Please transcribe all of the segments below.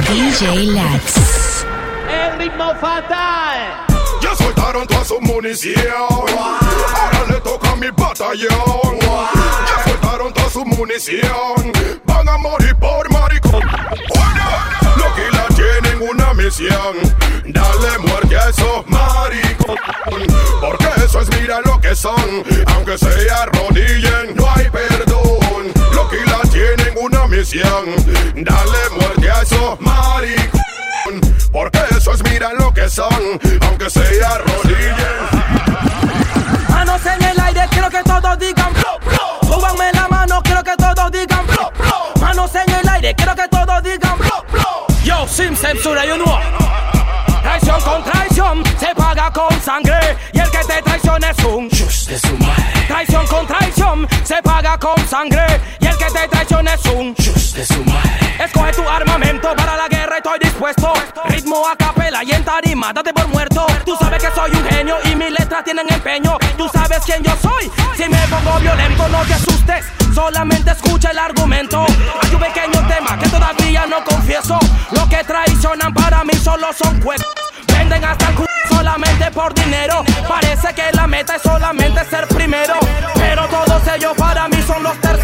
DJ Lex. El ritmo fatal. Ya soltaron toda su munición. Ahora le toca a mi batallón. Ya soltaron toda su munición. Van a morir por maricón. Lo que la una misión. Dale muerte a esos maricón. Porque eso es mira lo que son. Aunque se arrodillen, no hay perdón. Lo que la tienen una misión. Dale muerte a esos maricón. Porque eso es mira lo que son. Aunque se arrodillen. Manos en el aire, quiero que todos digan. Súbanme la mano, quiero que todos digan. Manos en el aire, quiero que todos digan flow, flow. Yo, sin censura, you know. Traición con traición se paga con sangre y el que te traiciona es un chus de su madre. Traición con traición se paga con sangre y el que te traiciona es un chus de su madre. Escoge tu armamento para la guerra, estoy dispuesto. Ritmo a capela y en tarima, date por muerto. Tú sabes que soy un genio y mis letras tienen empeño. Tú sabes quién yo soy. Si me pongo violento, no te asustes. Solamente escucha el argumento. Hay un pequeño tema que todavía no confieso. Lo que traicionan para mí solo son juegos. Venden hasta el cu solamente por dinero. Parece que la meta es solamente ser primero. Pero todos ellos para mí son los terceros.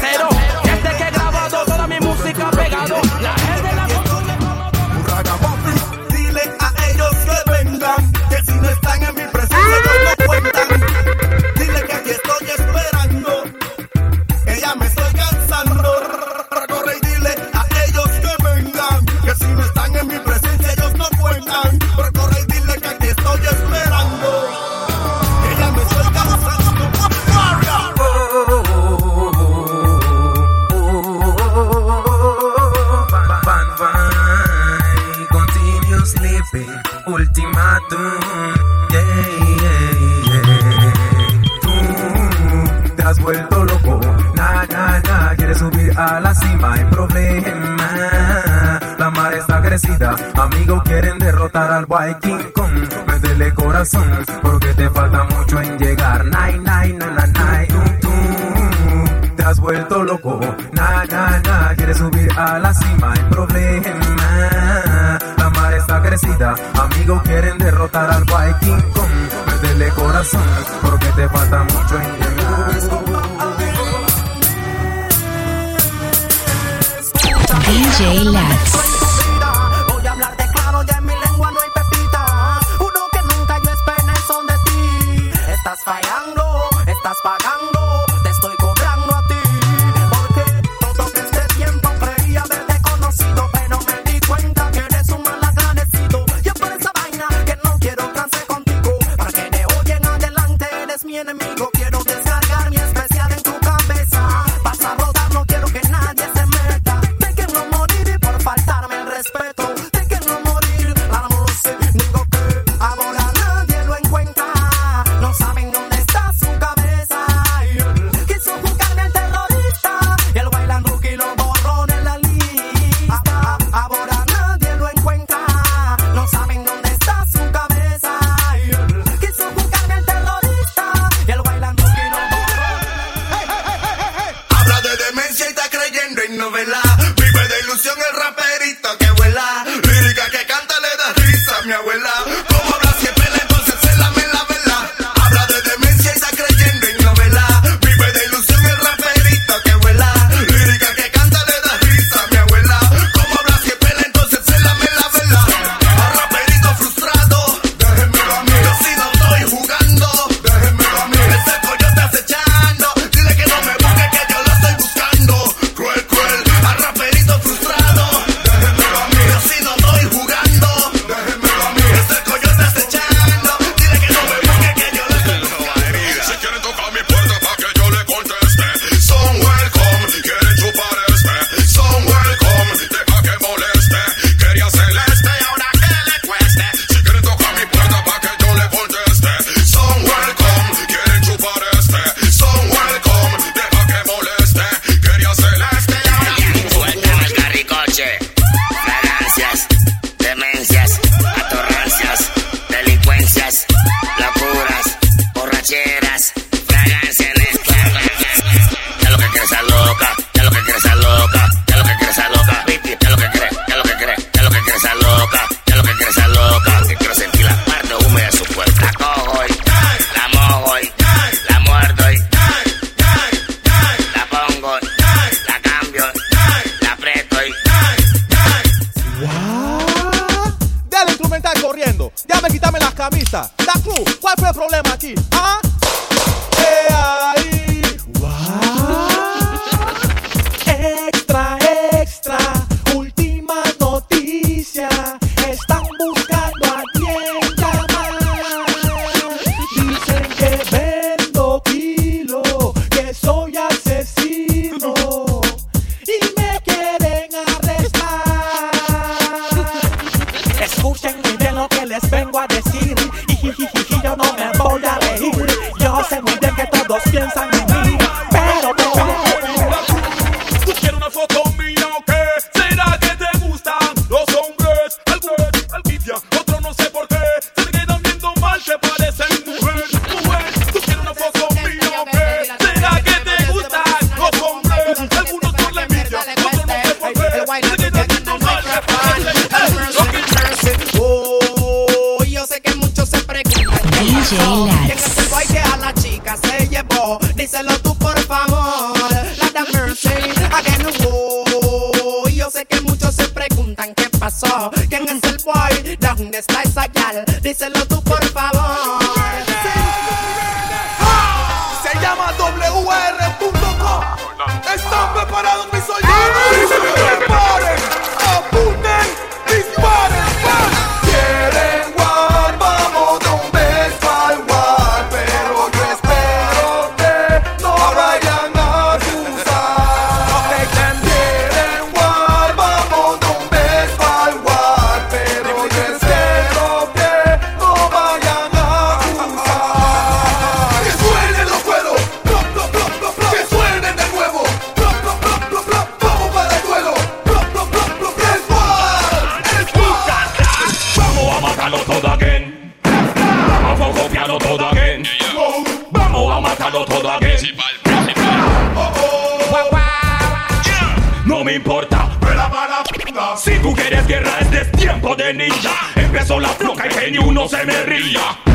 se me ría.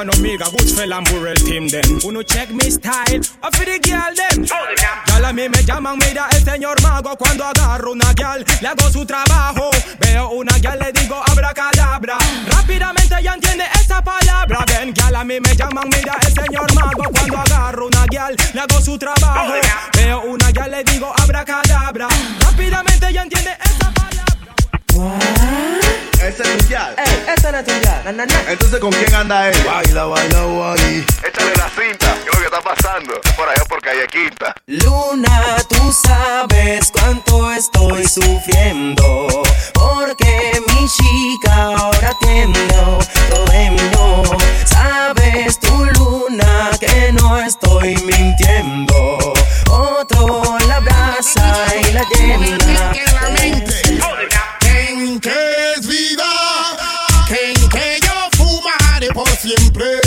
on Omega, good fell and Burrell team them. Uno check mi style, o for the girl them. Girl a mí me llaman, mira el señor mago cuando agarro una girl, le hago su trabajo. Veo una girl, le digo abracadabra. Rápidamente ya entiende esa palabra. Ven, girl a mí me llaman, mira el señor mago cuando agarro una girl, le hago su trabajo. Veo una girl, le digo abracadabra. Rápidamente ya entiende esa es Tuyal. Ey, es Na. Entonces, ¿con quién anda él? Baila, baila, baila. Échale la cinta. ¿Qué es lo que está pasando? Por allá por calle Quinta. Luna, tú sabes cuánto estoy sufriendo. Porque mi chica ahora tiendo todo Sabes tú, Luna, que no estoy mintiendo. Otro la abraza y la llena que es vida, que en que yo fumaré por siempre.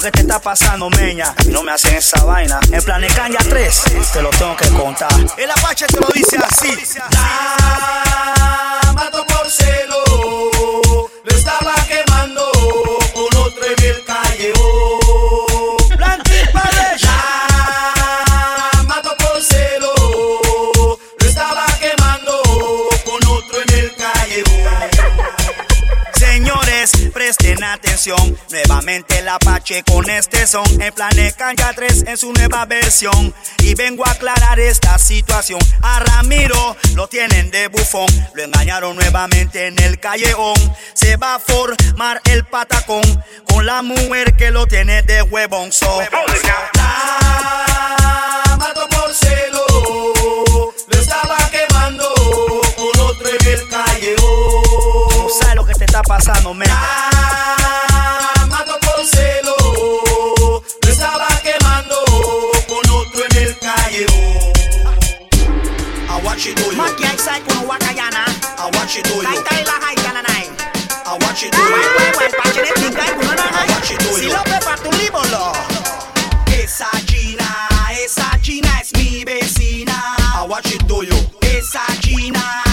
lo que te está pasando, meña. No me hacen esa vaina. En plan de caña 3, te lo tengo que contar. El Apache te lo dice así. Nuevamente la Apache con este son. En Planet Canja 3 en su nueva versión. Y vengo a aclarar esta situación. A Ramiro lo tienen de bufón. Lo engañaron nuevamente en el callejón. Se va a formar el patacón con la mujer que lo tiene de huevón. So, La mató por celo, lo estaba quemando con otro en el callejón. no sabes lo que te está pasando, man. La celo, lo estaba quemando con otro en el callejón. I watch it do you, Maki Isaac kuno wakayana. I watch it do you, Kaita ila haitana nai. I watch it do you. Wai wai wai pachene tinkai kuno nai. Watch it do Si you. lo pepa tu libolo. Esa Gina, esa Gina es mi vecina. I watch it do you. Esa Gina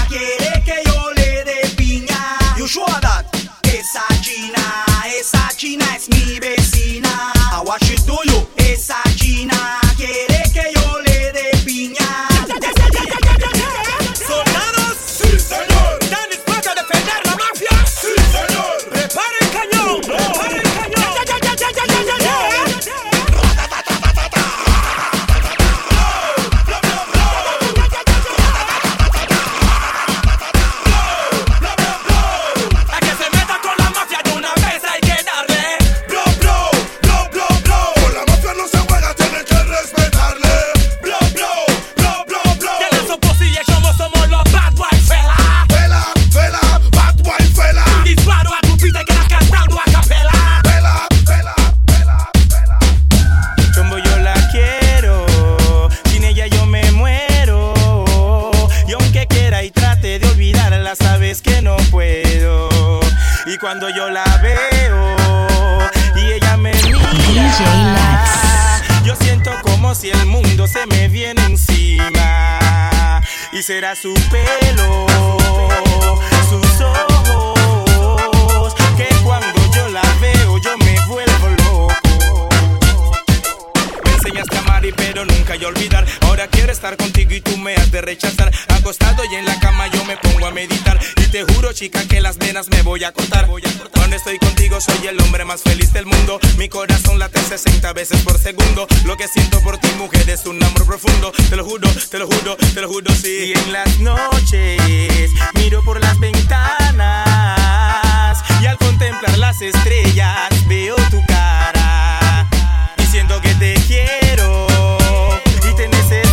enseñaste a amar y pero nunca yo olvidar. Ahora quiero estar contigo y tú me has de rechazar. Acostado y en la cama yo me pongo a meditar. Y te juro, chica, que las venas me voy a cortar. Cuando estoy contigo soy el hombre más feliz del mundo. Mi corazón late 60 veces por segundo. Lo que siento por ti, mujer, es un amor profundo. Te lo juro, te lo juro, te lo juro, sí. Y en las noches miro por las ventanas. Y al contemplar las estrellas veo tu cara. Y siento que te quiero y te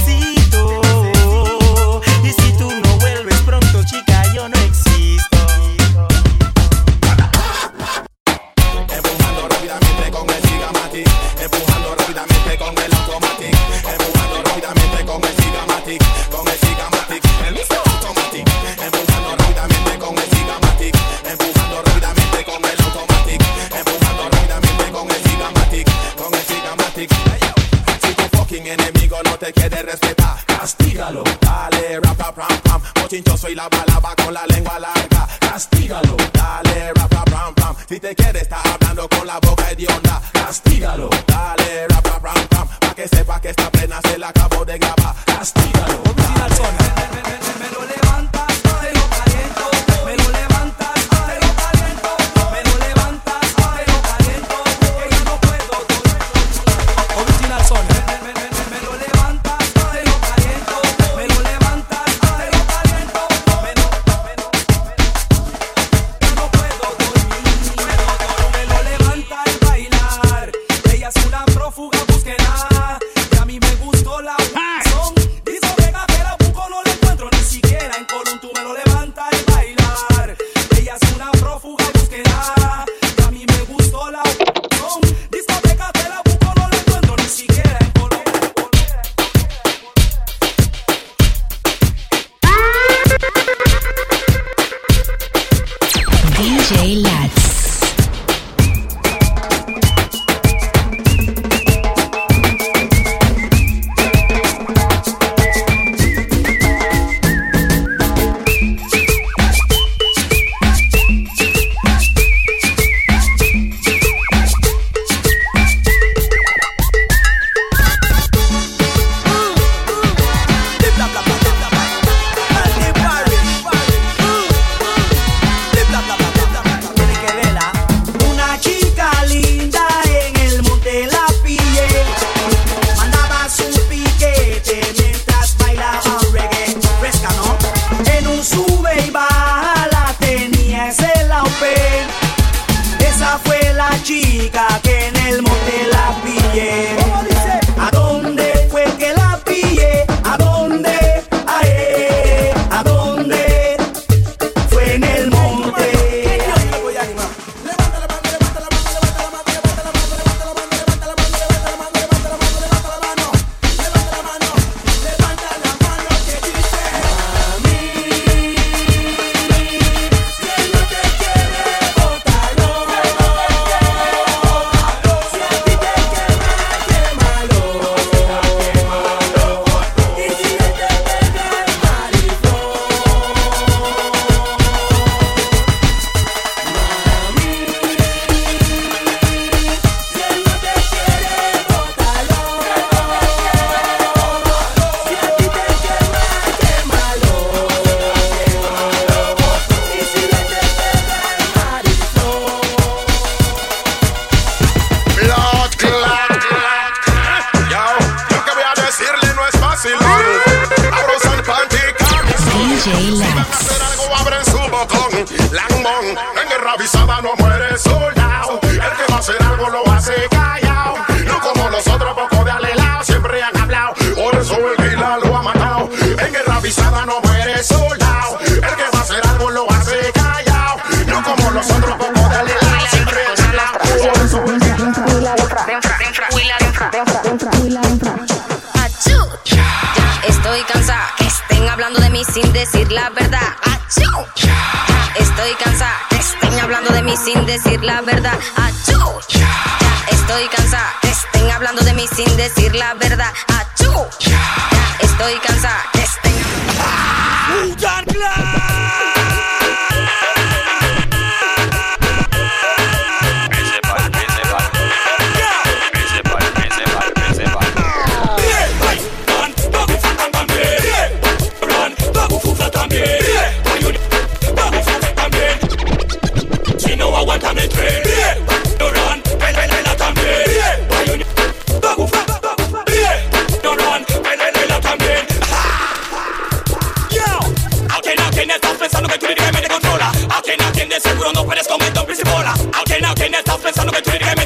te quiere respetar, castígalo. Dale, rapa, pam, pam. Mochinchoso y la balaba con la lengua larga. Castígalo. Dale, rapa, pam, pam. Si te quiere estar hablando con la boca hedionda, castígalo. Dale, rapa, pam, pam. Pa' que sepa que esta plena se la acabo de grabar. Castígalo. improvisada no muere soldado. El que va a hacer algo lo hace callado. No como los otros poco de alelao, siempre Estoy cansada que estén hablando de mí sin decir la verdad. Ya estoy cansada que estén hablando de mí sin decir la verdad. Ya estoy cansada que estén hablando de mí sin decir la verdad. Ya estoy cansada Alterna, tiene seguro no puedes comer don principola. Alterna, tiene estás pensando que tú eres que me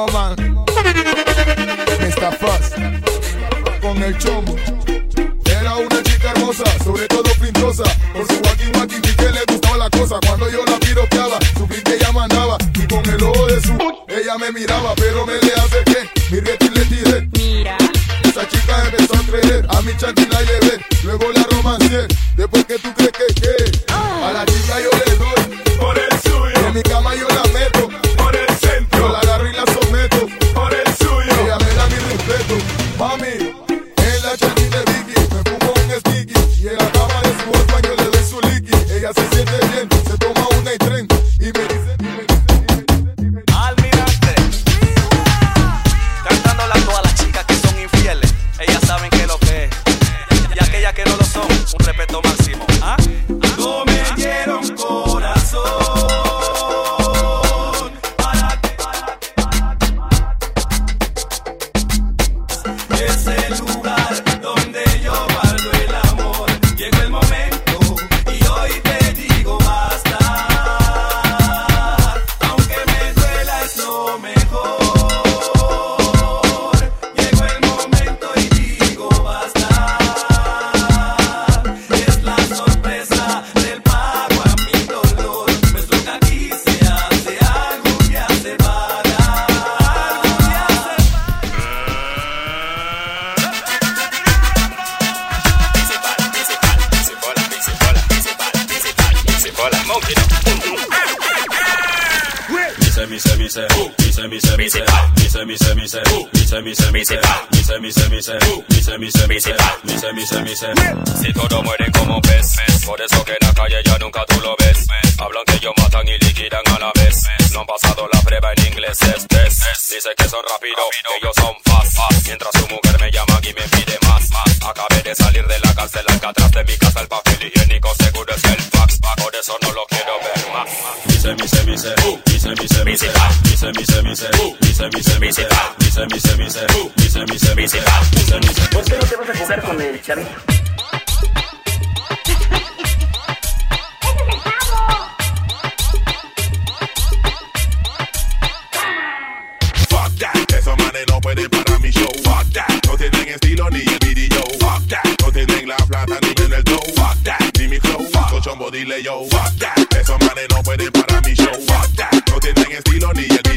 Moman, Mr. Con el chombo. Era una chica hermosa, sobre todo pintosa, por su walking walking y que le gustaba la cosa. Cuando yo la piropeaba, su que ella mandaba, y con el ojo de su, ella me miraba, pero me mi sé, mi. Si todos mueren como pez, por eso que en la calle ya nunca tú lo ves. Hablan que ellos matan y liquidan a la vez. No han pasado la prueba en inglés, es. Dice que son rápido, que ellos son fast. Mientras su mujer me llama y me pide más. Acabé de salir de la cárcel, acá atrás de mi casa el papel higiénico seguro es el fax. Por eso no lo quiero ver más. Mi sé, mi sé, mi sé. Mi sé, mi mi sé. Mi sé, mi sé, mi. Mi mi mi misa, misa, misa, misa, misa, misa, ¿Por qué no te vas a coger con el chavito? Fuck that, esos manes no pueden mi show. Fuck that, no tienen estilo ni el video. Fuck that, no tienen la ni el. Fuck that, chombo, dile yo. Fuck that, esos manes no pueden parar mi show. Fuck that, no tienen estilo ni el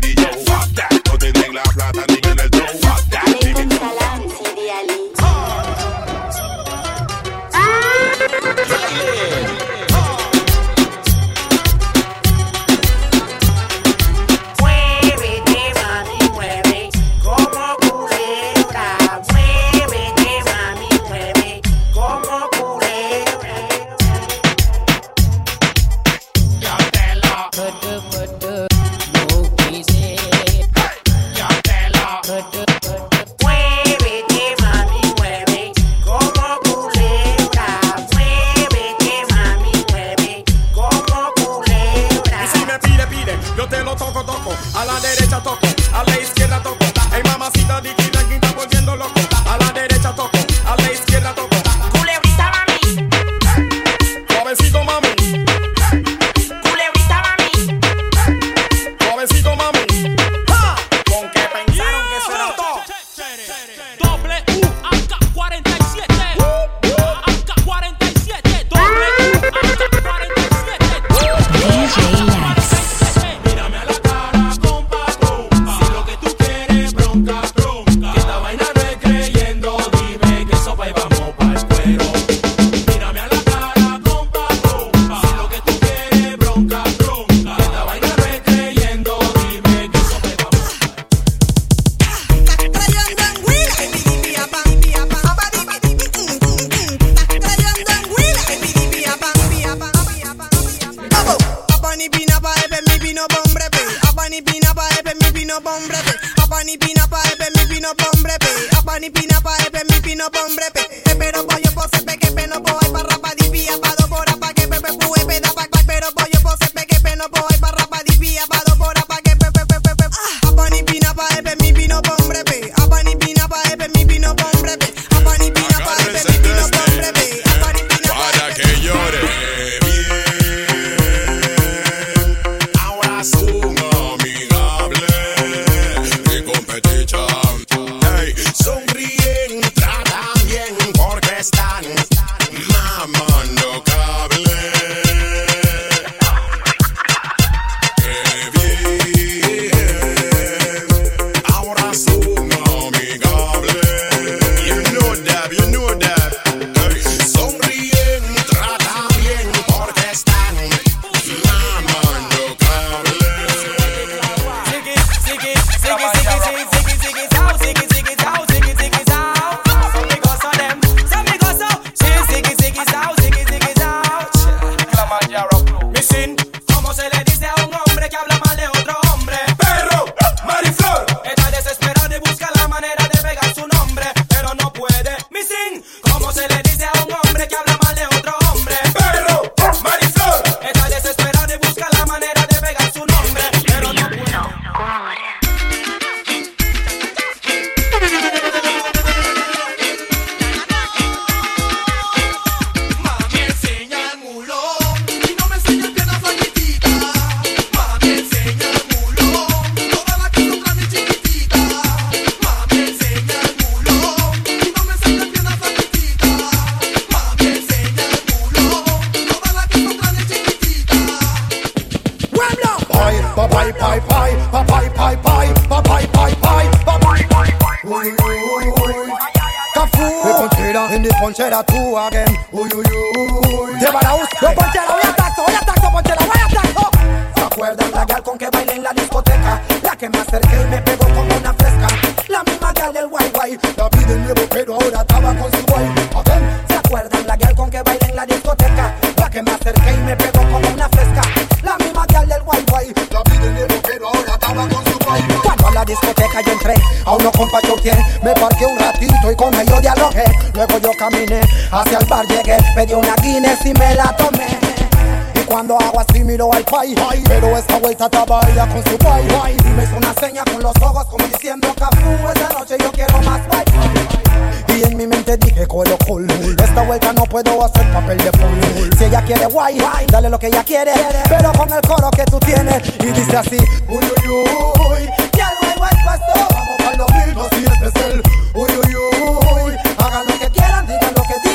Me parqué un ratito y con ellos dialogé. Luego yo caminé hacia el bar, llegué, pedí una Guinness y me la tomé. Y cuando hago así miro al país. Pero esta vuelta trabaja con su guay. Me hizo una seña con los ojos como diciendo Cafú, esta noche yo quiero más guay y en mi mente dije cuero cool Esta vuelta no puedo hacer papel de fool Si ella quiere guay, dale lo que ella quiere. Pero con el coro que tú tienes Y dice así Uy uy uy Vamos para los vinos y este es el uy, uy, uy. Hagan lo que quieran, digan lo que digan.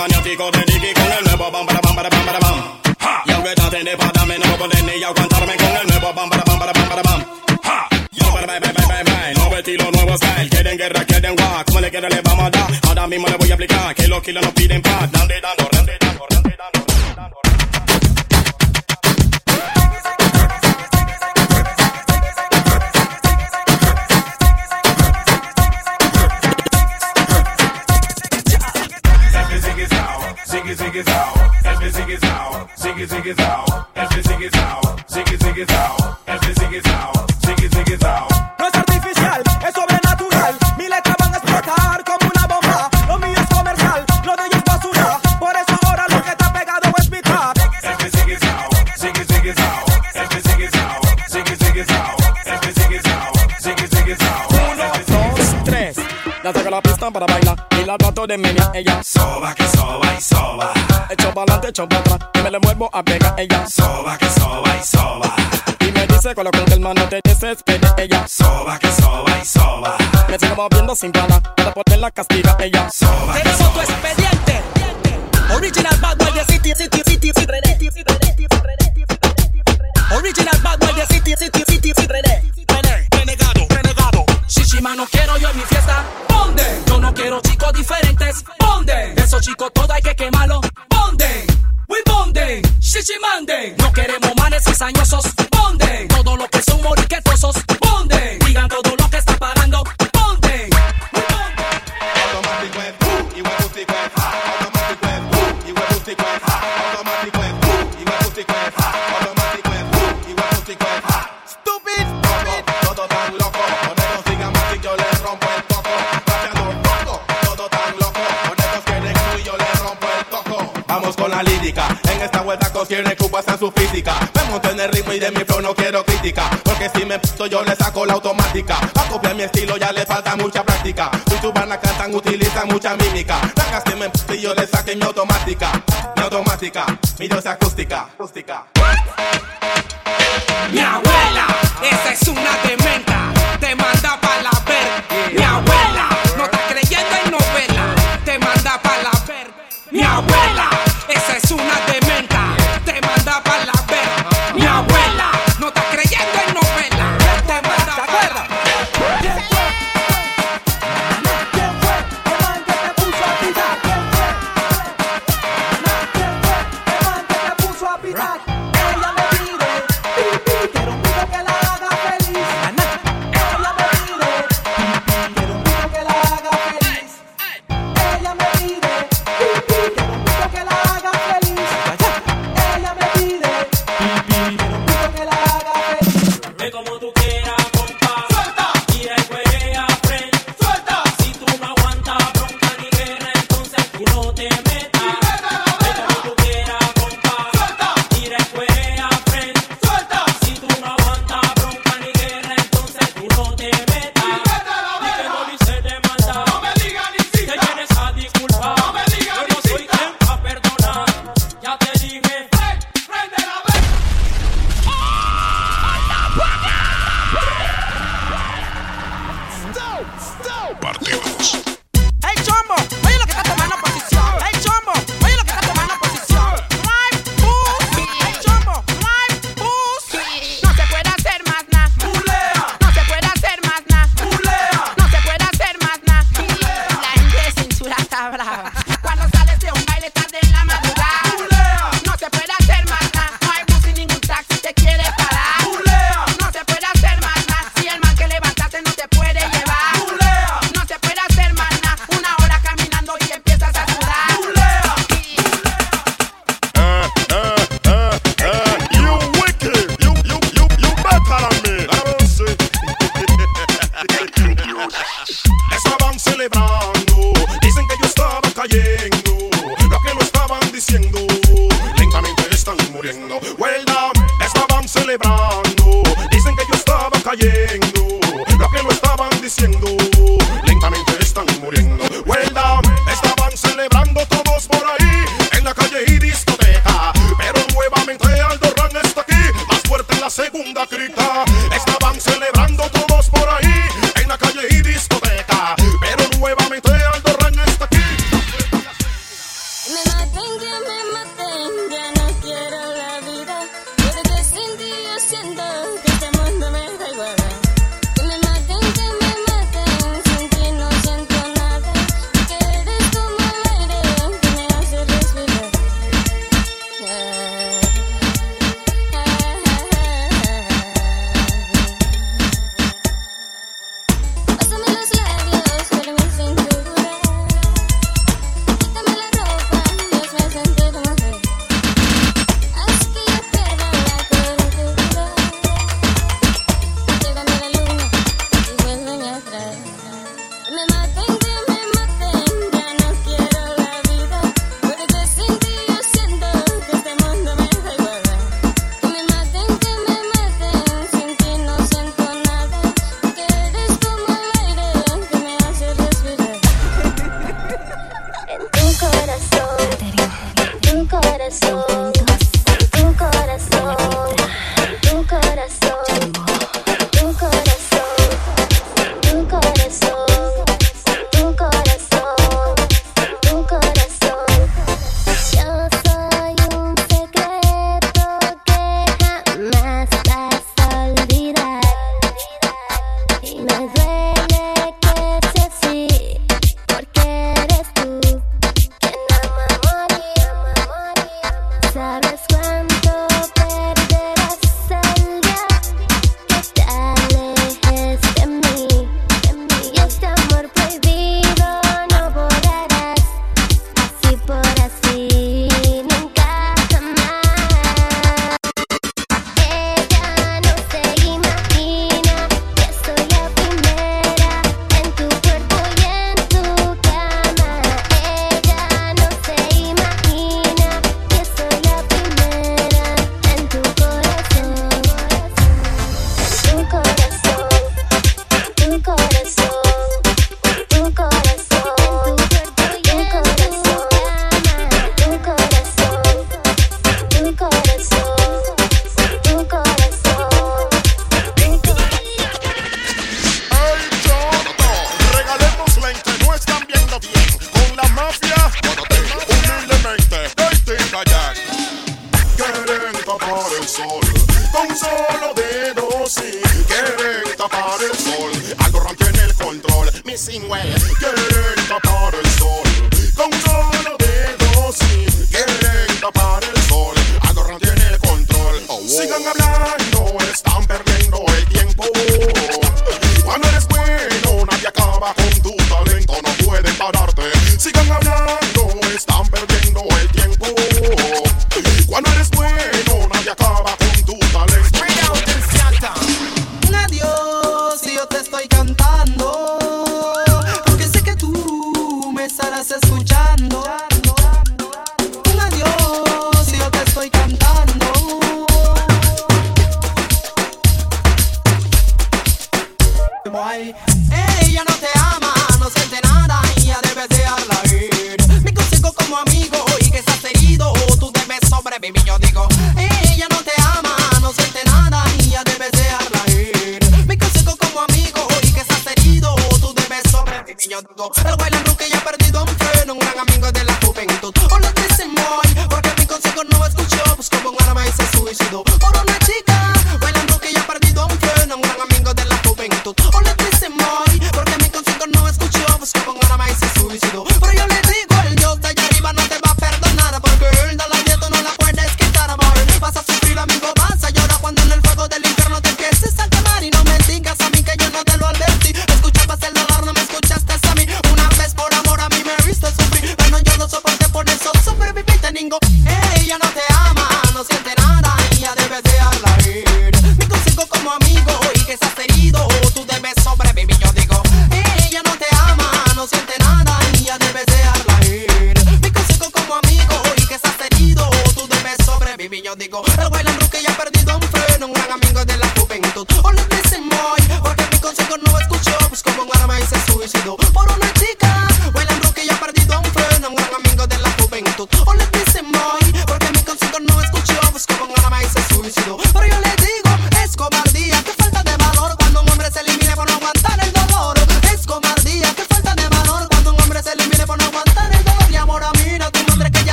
Maniático de Nicky con el nuevo bam para bam para bam para bam. Y aunque traten de pararme no poner ni aguantarme con el nuevo bam para bam para bam para bam. Yo, bye, bye, bye, bye, bye, nuevo estilo, nuevo style. Quieren guerra, quieren guac, como le quieren le vamos a dar. Ahora mismo le voy a aplicar que los kilos no piden paz. Dando, dando, No es artificial, es sobrenatural. Mi letra van a explotar como una bomba. Lo mío es comercial, lo de ellos es basura. Por eso ahora lo que está pegado es mi trap. Uno, dos, tres. La pista para bailar la trato de media ella. Soba que soba y soba. Echo para adelante, echo para atrás y me le muevo a pegar ella. Soba que soba y soba. Y me dice con lo con el mano te desespere ella. Soba que soba y soba. Me sigo moviendo sin parar para poner la castiga ella. Soba que Tenemos tu expediente. Original Bad Boy de City, City, City, City. Original Bad Boy de City, City, City, City, renegado, renegado. Shishima no quiero yo en mi fiesta. Quiero chicos diferentes. ¿Dónde? Esos chicos todo hay que quemarlo. ¿Dónde? We bonde, shishimande. No queremos manes cizañosos. ¿Dónde? Todo lo que son moriquetosos. ¿Dónde? Digan todo lo que está pagando. Esta vuelta cosierne cubas en su física. Me monto en el ritmo y de mi flow no quiero crítica. Porque si me puto yo le saco la automática. A copiar mi estilo ya le falta mucha práctica. Mis urbanas cantan, utilizan mucha mímica. Venga, si me puto yo le saque mi automática. Mi automática, mi diosa acústica. acústica. Mi abuela, esa es una dementa,